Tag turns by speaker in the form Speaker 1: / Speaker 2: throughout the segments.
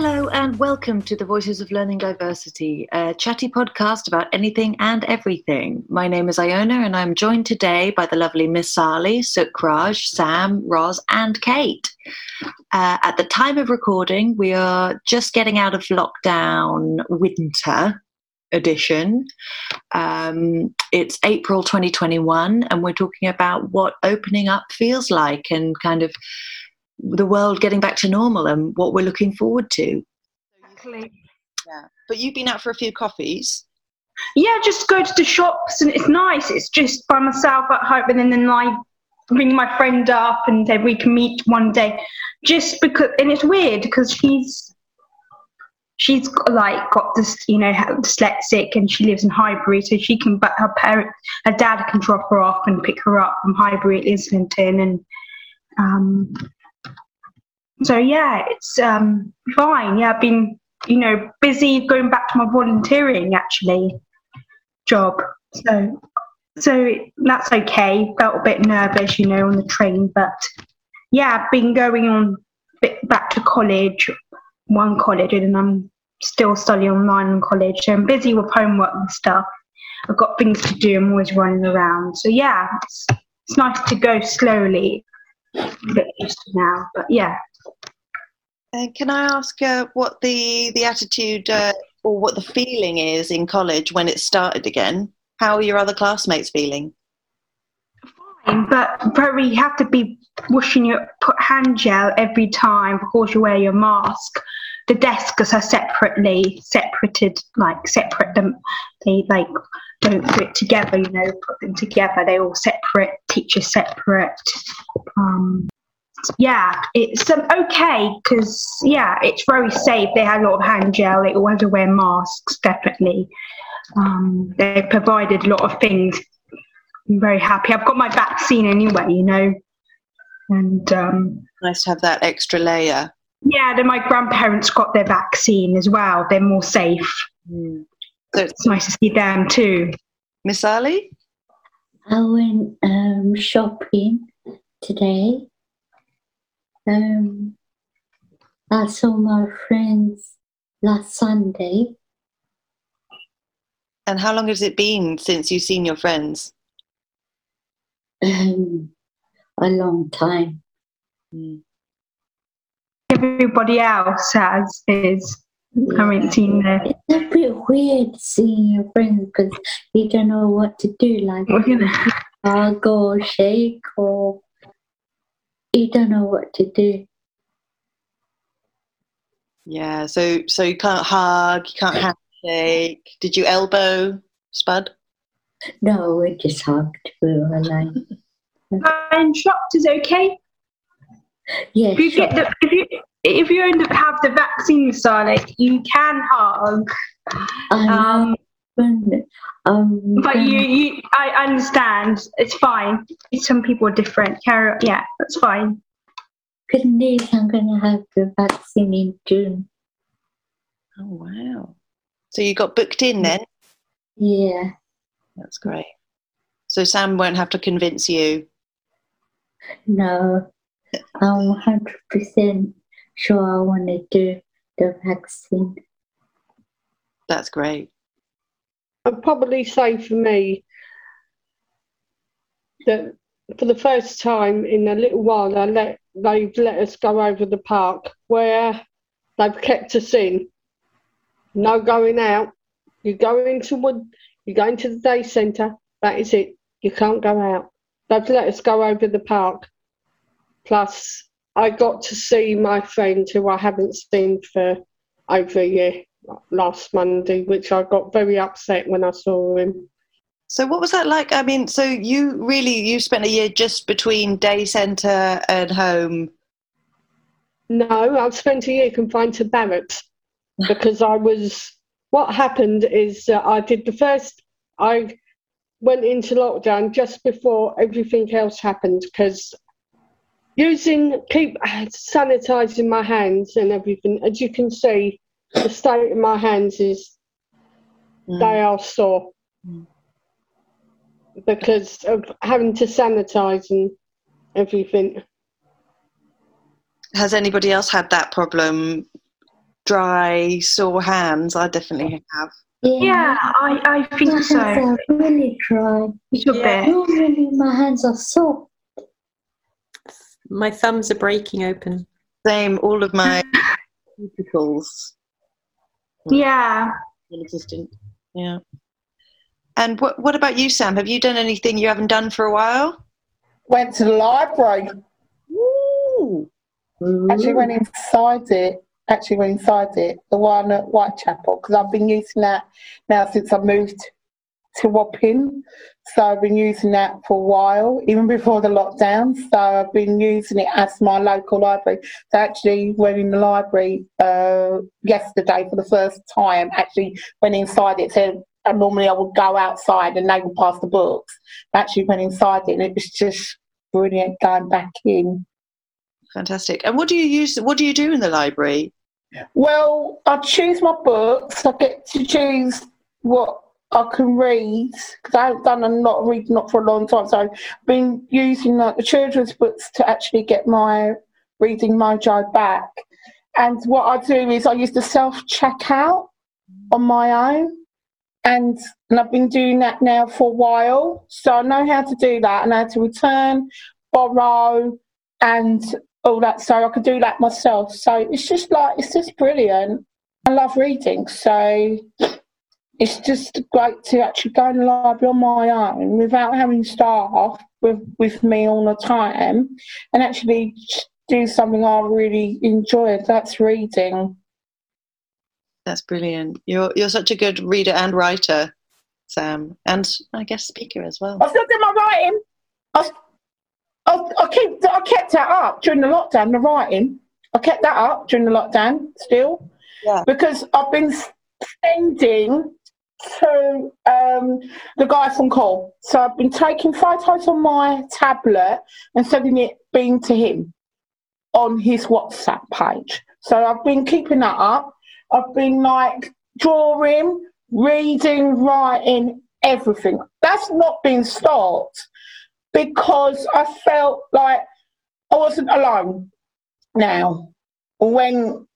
Speaker 1: Hello and welcome to the Voices of Learning Diversity, a chatty podcast about anything and everything. My name is Iona and I'm joined today by the lovely Miss Sally, Sukraj, Sam, Roz, and Kate. Uh, at the time of recording, we are just getting out of lockdown winter edition. Um, it's April 2021, and we're talking about what opening up feels like and kind of the world getting back to normal and what we're looking forward to.
Speaker 2: Exactly.
Speaker 3: Yeah. But you've been out for a few coffees.
Speaker 2: Yeah, just go to the shops and it's nice. It's just by myself at home and then, then I bring my friend up and then we can meet one day. Just because, and it's weird because she's she's like got this, you know, dyslexic and she lives in Highbury, so she can, but her parent, her dad can drop her off and pick her up from Highbury at Islington, and um, so yeah, it's um, fine. Yeah, I've been you know busy going back to my volunteering actually job. So so that's okay. Felt a bit nervous, you know, on the train, but yeah, I've been going on back to college, one college, and I'm still studying online in college. So I'm busy with homework and stuff. I've got things to do. I'm always running around. So yeah, it's, it's nice to go slowly. A bit used to now, but yeah,
Speaker 3: and can I ask uh, what the the attitude uh, or what the feeling is in college when it started again? How are your other classmates feeling?
Speaker 2: Fine, but very you have to be washing your put hand gel every time. Of course, you wear your mask. The desks are separately separated, like separate them. They like don't put it together. You know, put them together. They're all separate. Teachers separate. Um, yeah, it's um, okay because yeah, it's very safe. They had a lot of hand gel. They all had to wear masks, definitely. Um, they provided a lot of things. I'm very happy. I've got my vaccine anyway, you know, and um,
Speaker 3: nice to have that extra layer.
Speaker 2: Yeah, then my grandparents got their vaccine as well. They're more safe. Mm. So it's nice to see them too.
Speaker 3: Miss Ali,
Speaker 4: I went um, shopping today um, I saw my friends last Sunday.
Speaker 3: And how long has it been since you've seen your friends?
Speaker 4: Um, a long time.
Speaker 2: Mm. Everybody else has is yeah. haven't seen them.
Speaker 4: It's a bit weird seeing your friends because you don't know what to do. Like, hug or shake or you don't know what to do.
Speaker 3: Yeah, so so you can't hug, you can't handshake. Did you elbow Spud?
Speaker 4: No, we just hugged. We were like.
Speaker 2: and shocked is okay.
Speaker 4: Yeah.
Speaker 2: If you get the, if you if you end up have the vaccine, Sonic, you can hug.
Speaker 4: Um,
Speaker 2: um, Um, but you, you, I understand. It's fine. Some people are different. Carol, yeah, that's fine.
Speaker 4: Good news. I'm going to have the vaccine in June.
Speaker 3: Oh wow! So you got booked in then?
Speaker 4: Yeah.
Speaker 3: That's great. So Sam won't have to convince you.
Speaker 4: No, I'm 100% sure I want to do the vaccine.
Speaker 3: That's great.
Speaker 5: I'd probably say for me that for the first time in a little while, they let, they've let us go over the park where they've kept us in. No going out. You go into wood, you go into the day centre, that is it. You can't go out. They've let us go over the park. Plus, I got to see my friend who I haven't seen for over a year last Monday, which I got very upset when I saw him.
Speaker 3: So what was that like? I mean, so you really you spent a year just between day centre and home.
Speaker 5: No, I've spent a year confined to barracks because I was. What happened is uh, I did the first. I went into lockdown just before everything else happened because using keep sanitizing my hands and everything. As you can see, the state of my hands is mm. they are sore mm. because of having to sanitize and everything.
Speaker 3: Has anybody else had that problem dry, sore hands. I definitely have.
Speaker 2: Yeah, I, I think
Speaker 4: my
Speaker 2: think
Speaker 4: hands
Speaker 2: so.
Speaker 4: are really dry.
Speaker 2: Little
Speaker 1: Yeah.
Speaker 2: bit.
Speaker 4: Normally my hands are soft.
Speaker 1: My thumbs are breaking open.
Speaker 3: Same, all of my cuticles
Speaker 2: Yeah.
Speaker 3: non-existent. Yeah. And what what about you, Sam? Have you done anything you haven't done for a while?
Speaker 6: Went to the library.
Speaker 3: Ooh.
Speaker 6: Actually went inside it. Actually went inside it. The one at Whitechapel because I've been using that now since I moved to Wapping. So I've been using that for a while, even before the lockdown. So I've been using it as my local library. So actually went in the library uh, yesterday for the first time. Actually went inside it. So uh, normally I would go outside and they would pass the books. Actually went inside it and it was just brilliant going back in.
Speaker 3: Fantastic. And what do you use? What do you do in the library?
Speaker 6: Well, I choose my books. I get to choose what I can read because I haven't done a lot of reading not for a long time. So I've been using like the children's books to actually get my reading mojo back. And what I do is I use the self checkout on my own. And, and I've been doing that now for a while. So I know how to do that and how to return, borrow, and all that. So I could do that myself. So it's just like, it's just brilliant. I love reading. So it's just great to actually go in the library on my own without having staff with, with me all the time and actually do something I really enjoy. That's reading.
Speaker 3: That's brilliant. You're you're such a good reader and writer, Sam, and I guess speaker as well.
Speaker 6: I still do my writing. I, I, I, keep, I kept that up during the lockdown, the writing. I kept that up during the lockdown still.
Speaker 3: Yeah.
Speaker 6: Because I've been sending to um, the guy from Call. So I've been taking photos on my tablet and sending it being to him on his WhatsApp page. So I've been keeping that up. I've been like drawing, reading, writing, everything. That's not been stopped because I felt like I wasn't alone now. When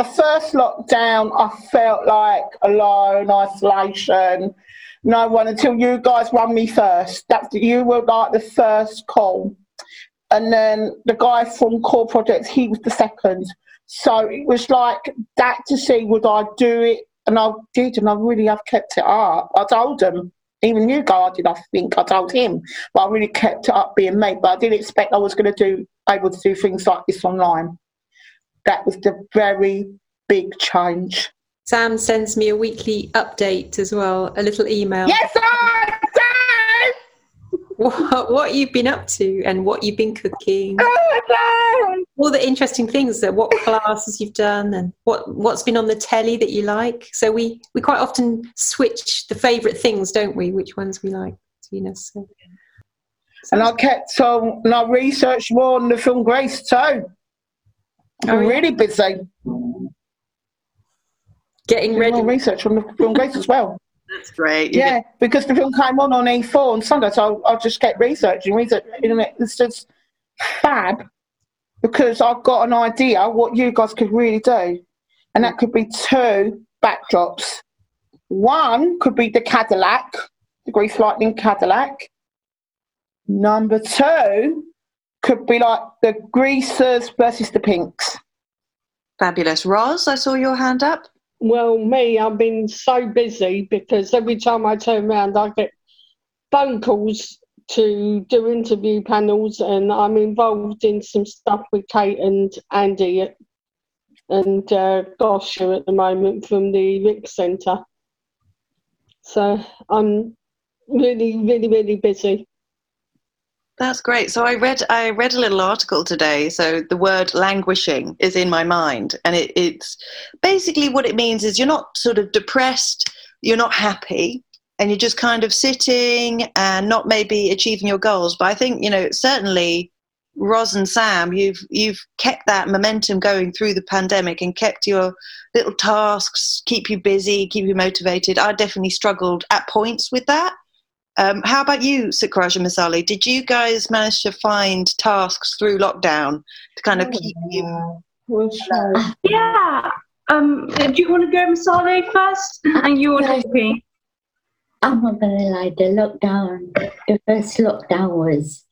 Speaker 6: the first lockdown, I felt like alone, isolation, no one until you guys rang me first. That's you were like the first call. And then the guy from Core Projects, he was the second. So it was like that to see would I do it, and I did, and I really have kept it up. I told him, even you guys did, I think I told him, but I really kept it up being me. But I didn't expect I was going to do able to do things like this online. That was the very big change.
Speaker 1: Sam sends me a weekly update as well, a little email.
Speaker 6: Yes, I.
Speaker 1: What, what you've been up to and what you've been cooking. Oh, All the interesting things that what classes you've done and what what's been on the telly that you like. So we we quite often switch the favourite things, don't we? Which ones we like, Tina. So.
Speaker 6: And I kept on, and I researched more on the film Grease too.
Speaker 1: Oh,
Speaker 6: I'm
Speaker 1: yeah.
Speaker 6: really busy.
Speaker 1: Getting
Speaker 6: Doing more
Speaker 1: ready.
Speaker 6: research on the film Grease as well.
Speaker 3: That's great. You
Speaker 6: Yeah, because the film came on on E4 on Sunday, so I, I just kept researching, researching, and it's just fab because I've got an idea what you guys could really do, and that could be two backdrops. One could be the Cadillac, the Grease Lightning Cadillac. Number two could be like the Greasers versus the Pinks.
Speaker 3: Fabulous. Roz, I saw your hand up.
Speaker 5: Well, me, I've been so busy because every time I turn around, I get phone calls to do interview panels, and I'm involved in some stuff with Kate and Andy at, and uh, Gosher at the moment from the Rix Centre. So I'm really, really, really busy.
Speaker 3: That's great. So I read I read a little article today. So the word languishing is in my mind, and it, it's basically what it means is you're not sort of depressed, you're not happy, and you're just kind of sitting and not maybe achieving your goals. But I think you know certainly, Ros and Sam, you've you've kept that momentum going through the pandemic and kept your little tasks keep you busy, keep you motivated. I definitely struggled at points with that. Um, how about you, Sukraj and Masali? Did you guys manage to find tasks through lockdown to kind of keep you?
Speaker 6: Well, sure.
Speaker 2: Yeah, Um, do you want to go, Masali, first? And you want
Speaker 4: Yeah.
Speaker 2: to be?
Speaker 4: I'm not gonna lie, the lockdown, the first lockdown was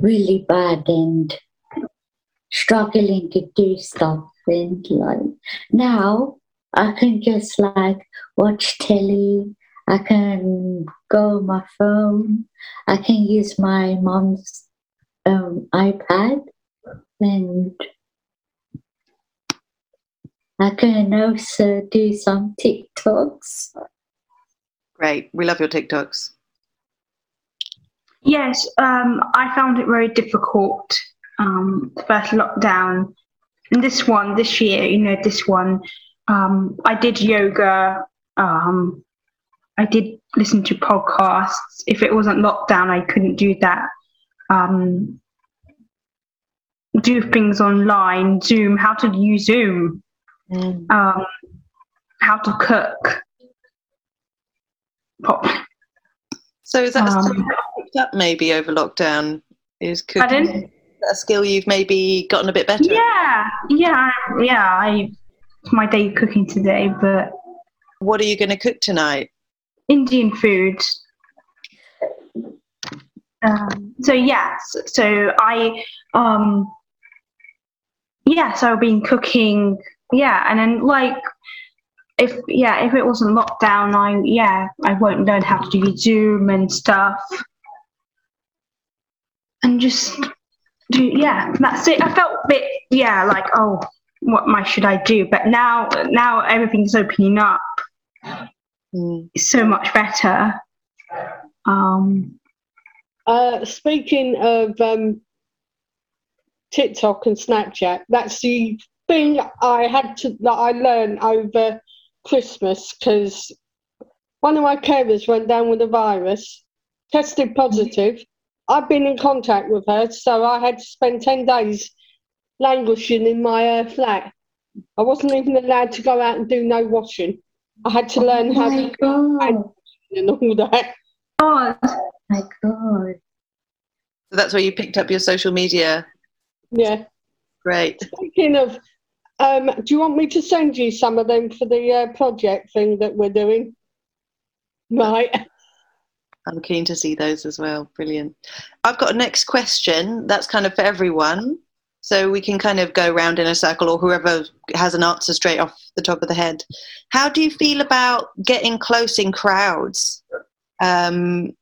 Speaker 4: really bad and struggling to do stuff. And like now, I can just like watch telly. I can go on my phone. I can use my mom's um, iPad, and I can also do some TikToks.
Speaker 3: Great. We love your TikToks.
Speaker 2: Yes, um, I found it very difficult. Um, the first lockdown, and this one, this year, you know, this one, um, I did yoga. Um, I did listen to podcasts. If it wasn't lockdown, I couldn't do that. Um, do things online, Zoom, how to use Zoom, um, how to cook. Pop.
Speaker 3: So is that a
Speaker 2: Um,
Speaker 3: picked up maybe over lockdown? Is cooking a skill you've maybe gotten a bit better? at?
Speaker 2: Yeah, yeah, yeah. I my day cooking today, but
Speaker 3: What are you going to cook tonight?
Speaker 2: Indian food. Um, so yes, so I um yeah, so I've been cooking, yeah, and then like if yeah, if it wasn't lockdown, I yeah, I won't learn how to do Zoom and stuff, and just do yeah, that's it. I felt a bit yeah, like oh, what my should I do? But now now everything's opening up
Speaker 3: Mm.
Speaker 2: so much better. Um,
Speaker 5: Uh, speaking of um, TikTok and Snapchat, that's the thing I had to that I learned over Christmas because one of my carers went down with a virus, tested positive. I've been in contact with her, so I had to spend ten days languishing in my uh, flat. I wasn't even allowed to go out and do no washing. I had to learn
Speaker 4: oh
Speaker 5: how
Speaker 4: my
Speaker 5: to
Speaker 4: god!
Speaker 5: and all that.
Speaker 2: oh,
Speaker 4: my god!
Speaker 3: So that's where you picked up your social media.
Speaker 5: Yeah.
Speaker 3: Great.
Speaker 5: Speaking of, um, do you want me to send you some of them for the uh, project thing that we're doing? Right.
Speaker 3: I'm keen to see those as well. Brilliant. I've got a next question that's kind of for everyone. So we can kind of go round in a circle or whoever has an answer straight off the top of the head. How do you feel about getting close in crowds? Um,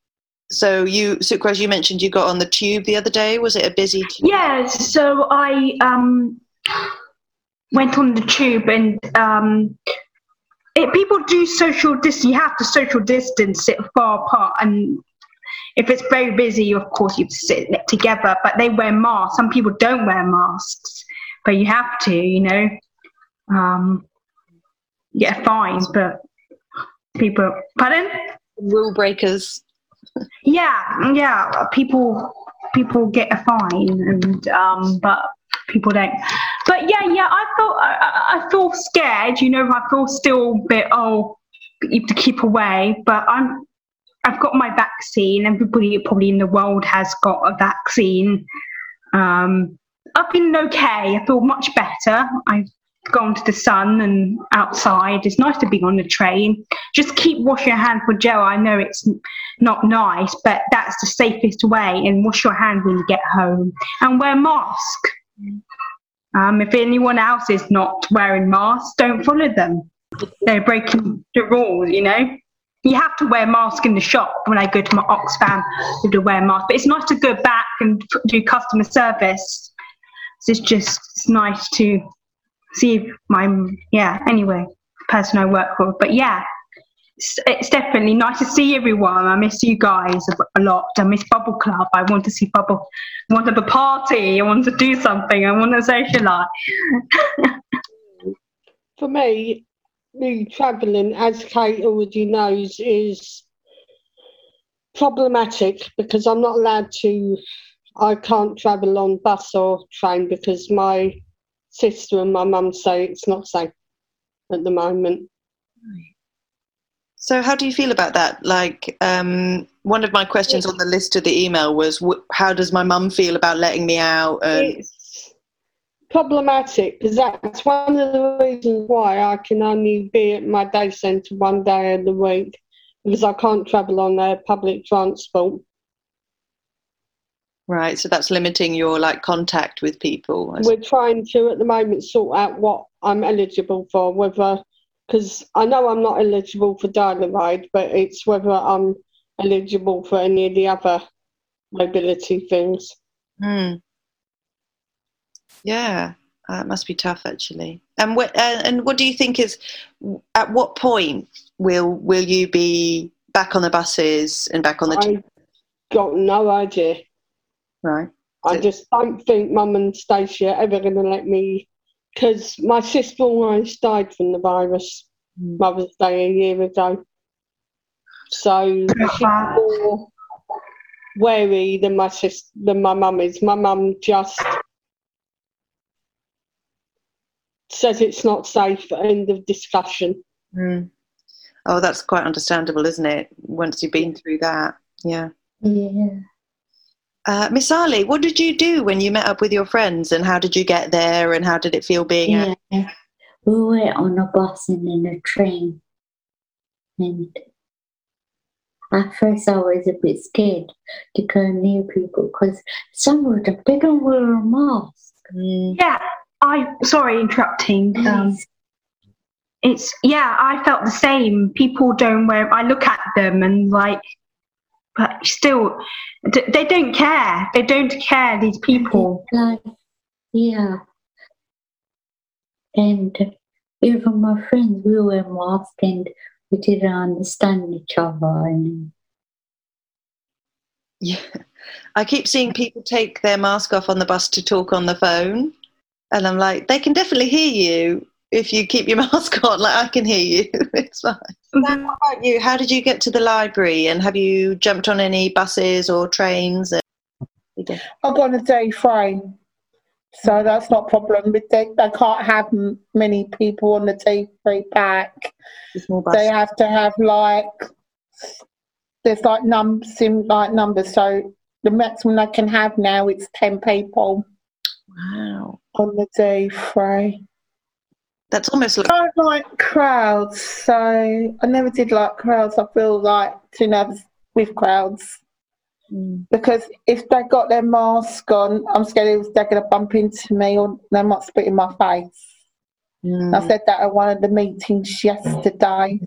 Speaker 3: so you, Sukraj, you mentioned you got on the tube the other day. Was it a busy tube?
Speaker 2: yeah. So I um, went on the tube and um, it, people do social distance. You have to social distance, sit far apart, and if it's very busy, of course you sit together. But they wear masks. Some people don't wear masks, but you have to. You know, um, yeah, fine. But people, pardon.
Speaker 3: Rule breakers.
Speaker 2: Yeah, yeah. People people get a fine, and um, but people don't. But yeah, yeah. I feel I, I I feel scared. You know, I feel still a bit. Oh, you have to keep away. But I'm. I've got my vaccine. Everybody probably in the world has got a vaccine. Um, I've been okay. I feel much better. I've gone to the sun and outside. It's nice to be on the train. Just keep washing your hands with gel. I know it's not nice, but that's the safest way. And wash your hands when you get home and wear a mask. Um, if anyone else is not wearing masks, don't follow them. They're breaking the rules, you know. You have to wear a mask in the shop. When I go to my Oxfam, to wear a mask. But it's nice to go back and do customer service. So it's just it's nice to see my yeah. Anyway, person I work with. But yeah, it's, it's definitely nice to see everyone. I miss you guys a, a lot. I miss Bubble Club. I want to see Bubble. I want to have a party. I want to do something. I want to socialise.
Speaker 5: For me, me travelling, as Kate already knows, is problematic because I'm not allowed to. I can't travel on bus or train because my sister and my mum say it's not safe at the moment.
Speaker 3: So how do you feel about that? Like, um, one of my questions on the list of the email was, wh- how does my mum feel about letting me out? And
Speaker 5: It's problematic because that's one of the reasons why I can only be at my day centre one day of the week because I can't travel on their public transport.
Speaker 3: Right, so that's limiting your like contact with people.
Speaker 5: We're trying to at the moment sort out what I'm eligible for, whether because I know I'm not eligible for Dial-A-Ride, but it's whether I'm eligible for any of the other mobility things.
Speaker 3: Hmm. Yeah, uh, it must be tough actually. And what uh, and what do you think is at what point will will you be back on the buses and back on the
Speaker 5: I got no idea.
Speaker 3: Right?
Speaker 5: I
Speaker 3: So-
Speaker 5: just don't think Mum and Stacey are ever going to let me, because my sister almost died from the virus
Speaker 3: Mm.
Speaker 5: Mother's Day a year ago. So she's more wary than my sister, than my mum is. My mum just says it's not safe. End of discussion.
Speaker 3: Mm. Oh, that's quite understandable, isn't it? Once you've been through that, yeah.
Speaker 4: Yeah.
Speaker 3: Uh, Miss Ali, what did you do when you met up with your friends, and how did you get there, and how did it feel being?
Speaker 4: Yeah. We were on a bus and in a train. And at first I was a bit scared to go near people because some of them, they don't wear a mask.
Speaker 3: Mm.
Speaker 2: Yeah, I sorry interrupting. Um, it's yeah, I felt the same. People don't wear. I look at them and like, but still, they don't care. They don't care. These people.
Speaker 4: Like, yeah. And even my friends, we wear masks and we didn't understand each other. And
Speaker 3: Yeah. I keep seeing people take their mask off on the bus to talk on the phone. And I'm like, they can definitely hear you if you keep your mask on. Like, I can hear you. it's fine. Mm-hmm. Sam, what about you? How did you get to the library? And have you jumped on any buses or trains?
Speaker 6: I've got a day frame, so that's not a problem. But they, they can't have m- many people on the day free
Speaker 3: back.
Speaker 6: They have to have like there's like num sim like numbers. So the maximum they can have now is ten people
Speaker 3: Wow.
Speaker 6: on the day free.
Speaker 3: That's almost like
Speaker 6: I don't like crowds, so I never did like crowds. I feel like too nervous with crowds.
Speaker 3: Mm.
Speaker 6: because if they got their mask on, I'm scared if they're going to bump into me or they might spit in my face.
Speaker 3: Mm.
Speaker 6: I said that at one of the meetings yesterday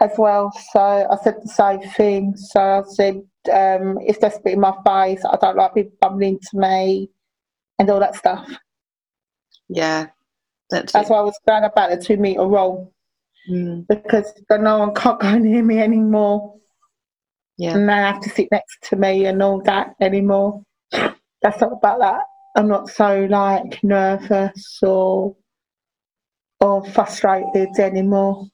Speaker 6: as well. So I said the same thing. So I said, um, if they spit in my face, I don't like people bumping into me and all that stuff.
Speaker 3: Yeah. That's,
Speaker 6: That's why I was glad about the two metre rule
Speaker 3: Mm.
Speaker 6: because no one can't go near me anymore.
Speaker 3: Yeah.
Speaker 6: and they have to sit next to me and all that anymore. That's not about that. I'm not so like nervous or or frustrated anymore.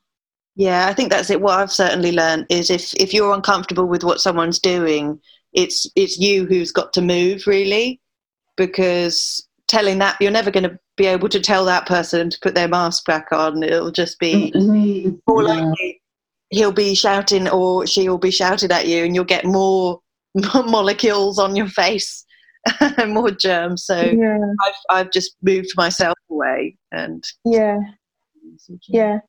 Speaker 3: Yeah, I think that's it. What I've certainly learned is if if you're uncomfortable with what someone's doing, it's it's you who's got to move really, because telling that you're never going to be able to tell that person to put their mask back on. It'll just be
Speaker 4: Mm,
Speaker 3: more likely he'll be shouting or she'll be shouting at you, and you'll get more molecules on your face, and more germs. So
Speaker 6: Yeah,
Speaker 3: I've I've just moved myself away and
Speaker 6: yeah, yeah.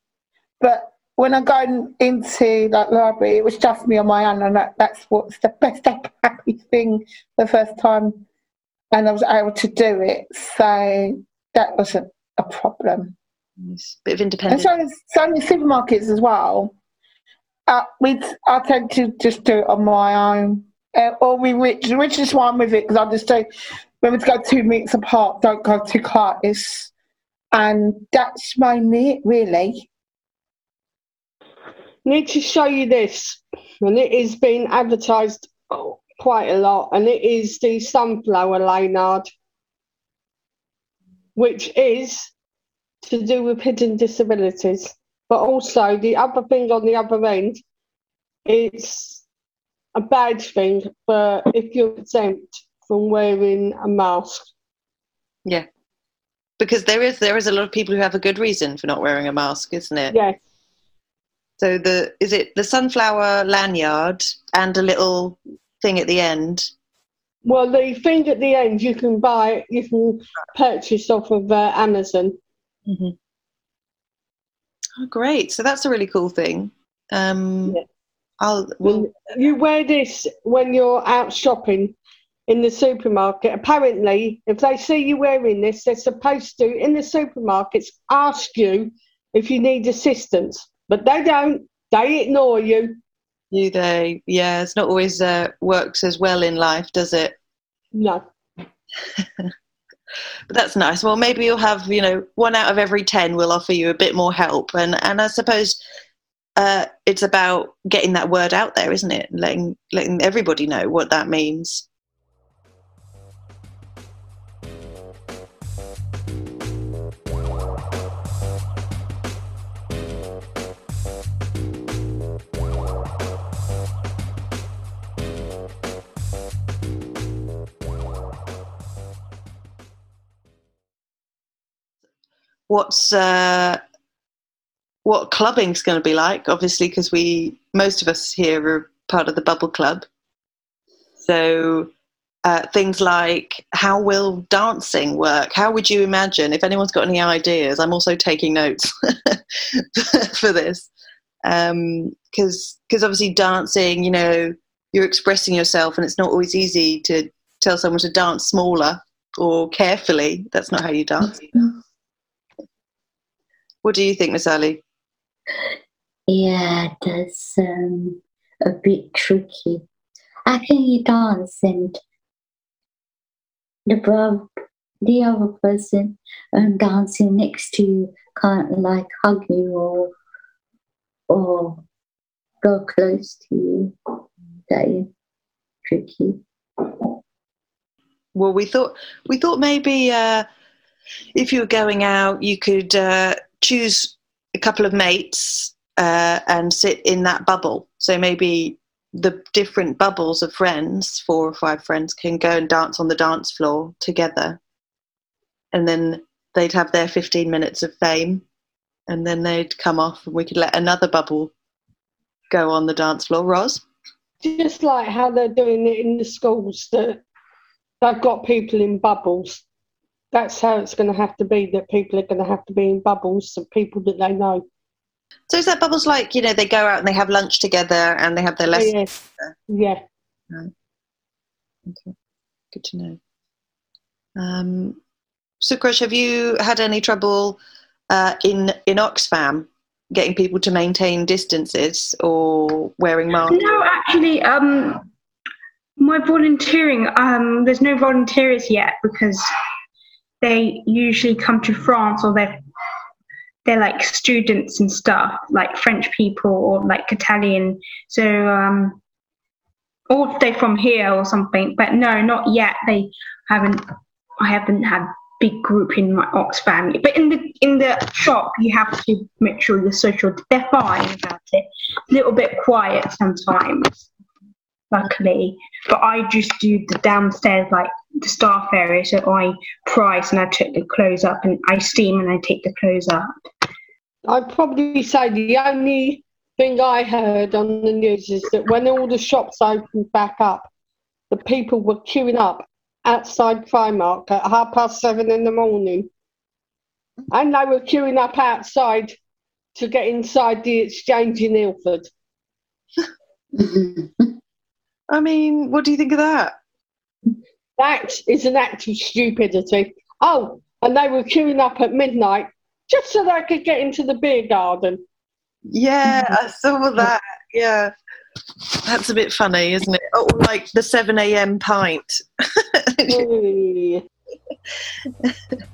Speaker 6: But when I go into that library, it was just me on my own, and that, that's what's the best happy thing the first time, and I was able to do it. So that wasn't a problem.
Speaker 3: Nice. bit of independence.
Speaker 6: And so, so in the supermarkets as well, uh, we I tend to just do it on my own. Uh, or we rich, rich is why I'm with it because I just say when we go two metres apart, don't go too close, and that's mainly it really.
Speaker 5: Need to show you this, and it is being advertised quite a lot, and it is the sunflower lanyard, which is to do with hidden disabilities. But also, the other thing on the other end, it's a badge thing for if you're exempt from wearing a mask.
Speaker 3: Yeah. Because there is there is a lot of people who have a good reason for not wearing a mask, isn't it?
Speaker 5: Yes,
Speaker 3: So the is it the sunflower lanyard and a little thing at the end?
Speaker 5: Well, the thing at the end you can buy, you can purchase off of uh, Amazon.
Speaker 3: Oh, great! So that's a really cool thing. Um,
Speaker 5: Yeah.
Speaker 3: I'll. Well,
Speaker 5: You wear this when you're out shopping in the supermarket. Apparently, if they see you wearing this, they're supposed to, in the supermarkets, ask you if you need assistance. But they don't. They ignore you.
Speaker 3: Do they? Yeah, it's not always uh, works as well in life, does it?
Speaker 5: No.
Speaker 3: But that's nice. Well, maybe you'll have, you know, one out of every 10 will offer you a bit more help. And, and I suppose uh, it's about getting that word out there, isn't it? Letting, letting everybody know what that means. What's uh, what clubbing's going to be like. Obviously, because we most of us here are part of the Bubble Club. So uh, things like how will dancing work? How would you imagine? If anyone's got any ideas, I'm also taking notes for this because because obviously dancing, you know, you're expressing yourself, and it's not always easy to tell someone to dance smaller or carefully. That's not how you dance. What do you think, Miss Ali?
Speaker 4: Yeah, that's um, a bit tricky. How can you dance and the bro, the other person um, dancing next to you can't like hug you or or go close to you? That is tricky.
Speaker 3: Well, we thought we thought maybe uh, if you were going out, you could uh, choose a couple of mates uh, and sit in that bubble. So maybe the different bubbles of friends, four or five friends, can go and dance on the dance floor together, and then they'd have their fifteen minutes of fame, and then they'd come off, and we could let another bubble go on the dance floor. Roz.
Speaker 5: Just like how they're doing it in the schools, that they've got people in bubbles. That's how it's going to have to be. That people are going to have to be in bubbles of people that they know.
Speaker 3: So is that bubbles like you know they go out and they have lunch together and they have their lessons?
Speaker 5: Yeah, yeah.
Speaker 3: Okay, good to know. Um, so, Crush, have you had any trouble uh, in in Oxfam getting people to maintain distances or wearing masks?
Speaker 2: No, actually, um, my volunteering, um, there's no volunteers yet because they usually come to France or they're they're like students and stuff, like French people or like Italian. So, um, or they're from here or something. But no, not yet. They haven't. I haven't had big group in my Ox family. But in the in the shop, you have to make sure you're social. They're fine about it. A little bit quiet sometimes, luckily. But I just do the downstairs, like the staff area. So I price and I took the clothes up, and I steam and I take the clothes up.
Speaker 5: I'd probably say the only thing I heard on the news is that when all the shops opened back up, the people were queuing up outside Primark at half past seven in the morning. And they were queuing up outside to get inside the exchange in Ilford.
Speaker 3: I mean, what do you think of that?
Speaker 5: That is an act of stupidity. Oh, and they were queuing up at midnight just so they could get into the beer garden.
Speaker 3: Yeah, I saw that. Yeah, that's a bit funny, isn't it? Oh, like the seven a.m. pint.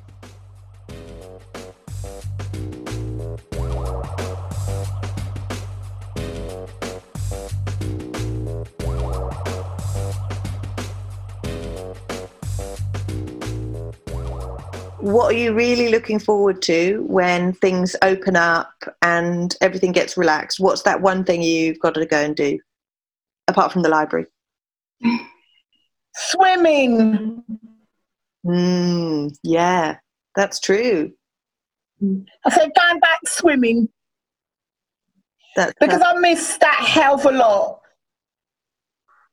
Speaker 3: what are you really looking forward to when things open up and everything gets relaxed? What's that one thing you've got to go and do apart from the library?
Speaker 6: Swimming.
Speaker 3: Mm, yeah, that's true.
Speaker 6: I said going back swimming
Speaker 3: That's
Speaker 6: because I miss that hell of a lot.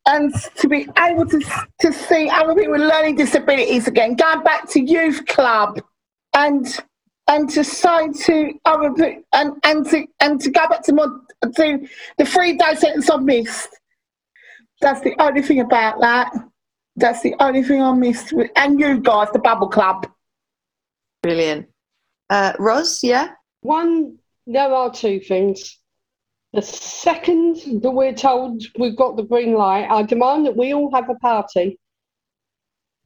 Speaker 6: And to be able to to see other people with learning disabilities again, going back to youth club, and and to say to other pe- and and to and to go back to my to the three day sentence I've missed. That's the only thing about that. That's the only thing I missed. with- And you guys, the bubble club.
Speaker 3: Brilliant. Uh, Ros, yeah?
Speaker 5: One, there are two things. The second that we're told we've got the green light, I demand that we all have a party.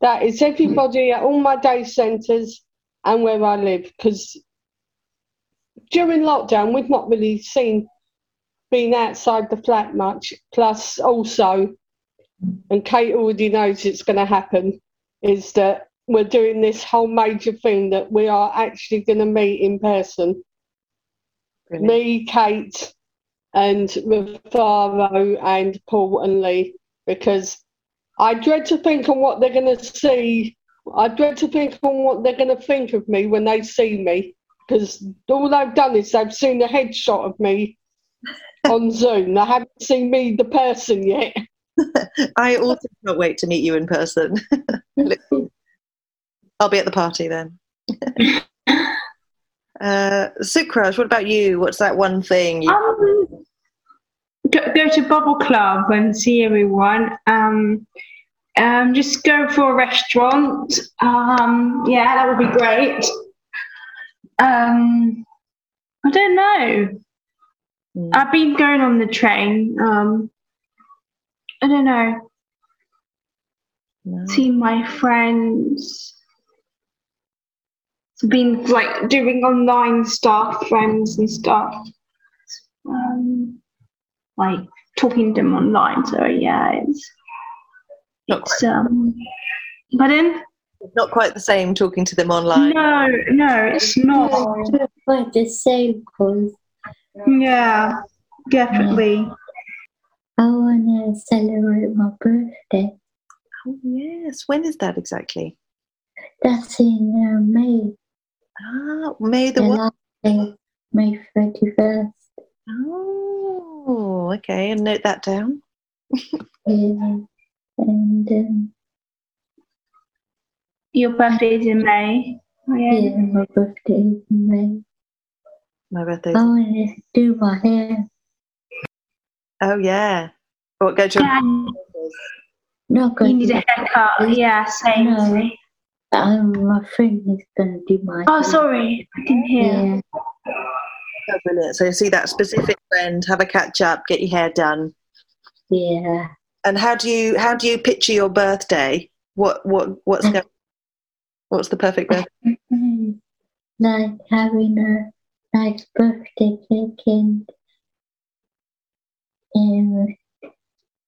Speaker 5: That is everybody at all my day centres and where I live. Because during lockdown, we've not really seen being outside the flat much. Plus, also, and Kate already knows it's going to happen, is that we're doing this whole major thing that we are actually going to meet in person
Speaker 3: Brilliant.
Speaker 5: me, Kate, and Rafaro and Paul and Lee because I dread to think on what they're going to see. I dread to think on what they're going to think of me when they see me because all they've done is they've seen a headshot of me on Zoom. They haven't seen me, the person, yet.
Speaker 3: I also can't wait to meet you in person. I'll be at the party then. uh, Sukraj, what about you? What's that one thing? You,
Speaker 2: Um, go, go to Bubble Club and see everyone. Um, um, just go for a restaurant. Um, yeah, that would be great. Um, I don't know.
Speaker 3: Mm.
Speaker 2: I've been going on the train. Um, I don't know.
Speaker 3: No.
Speaker 2: See my friends. Been like doing online stuff, friends and stuff. Like talking to them online. So yeah, it's
Speaker 3: Not
Speaker 2: it's um. Pardon?
Speaker 3: Not quite the same talking to them online.
Speaker 2: No, no, it's not.
Speaker 4: Not quite the same because
Speaker 2: Yeah, definitely.
Speaker 4: I want to celebrate my birthday.
Speaker 3: Oh, yes. When is that exactly?
Speaker 4: That's in uh, May.
Speaker 3: Ah, May the
Speaker 4: the
Speaker 3: what?
Speaker 4: day, May 31st.
Speaker 3: Oh, okay. And note that down.
Speaker 4: Yeah. And um,
Speaker 2: Your birthday's in May. Oh, yeah.
Speaker 4: yeah, my birthday is in May.
Speaker 3: My birthday.
Speaker 4: I want to do my hair.
Speaker 3: Oh, yeah. What, go to a
Speaker 2: Yeah,
Speaker 4: Not
Speaker 2: you
Speaker 4: going
Speaker 2: need a
Speaker 4: to.
Speaker 2: haircut. Yeah, same.
Speaker 4: No. Um, my friend is going to do my
Speaker 2: Oh,
Speaker 4: hair.
Speaker 2: sorry, I didn't hear.
Speaker 4: Yeah.
Speaker 3: So see that specific friend, have a catch up, get your hair done.
Speaker 4: Yeah.
Speaker 3: And how do you how do you picture your birthday? What what what's mm. going, what's the perfect birthday?
Speaker 4: Like having a nice birthday cake and, and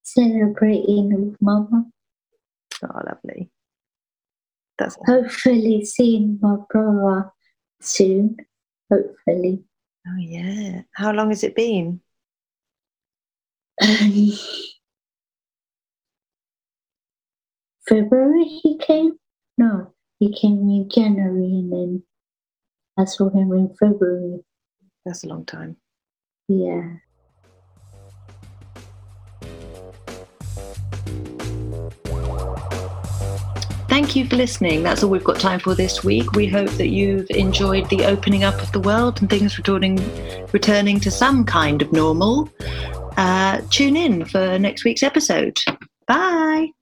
Speaker 4: celebrating with mama.
Speaker 3: Oh, lovely. That's
Speaker 4: Hopefully seeing my brother soon. Hopefully.
Speaker 3: Oh yeah. How long has it been?
Speaker 4: Um, February he came? No, he came in January and then I saw him in February.
Speaker 3: That's a long time.
Speaker 4: Yeah.
Speaker 1: Thank you for listening. That's all we've got time for this week. We hope that you've enjoyed the opening up of the world and things returning, returning to some kind of normal. Uh, tune in for next week's episode. Bye.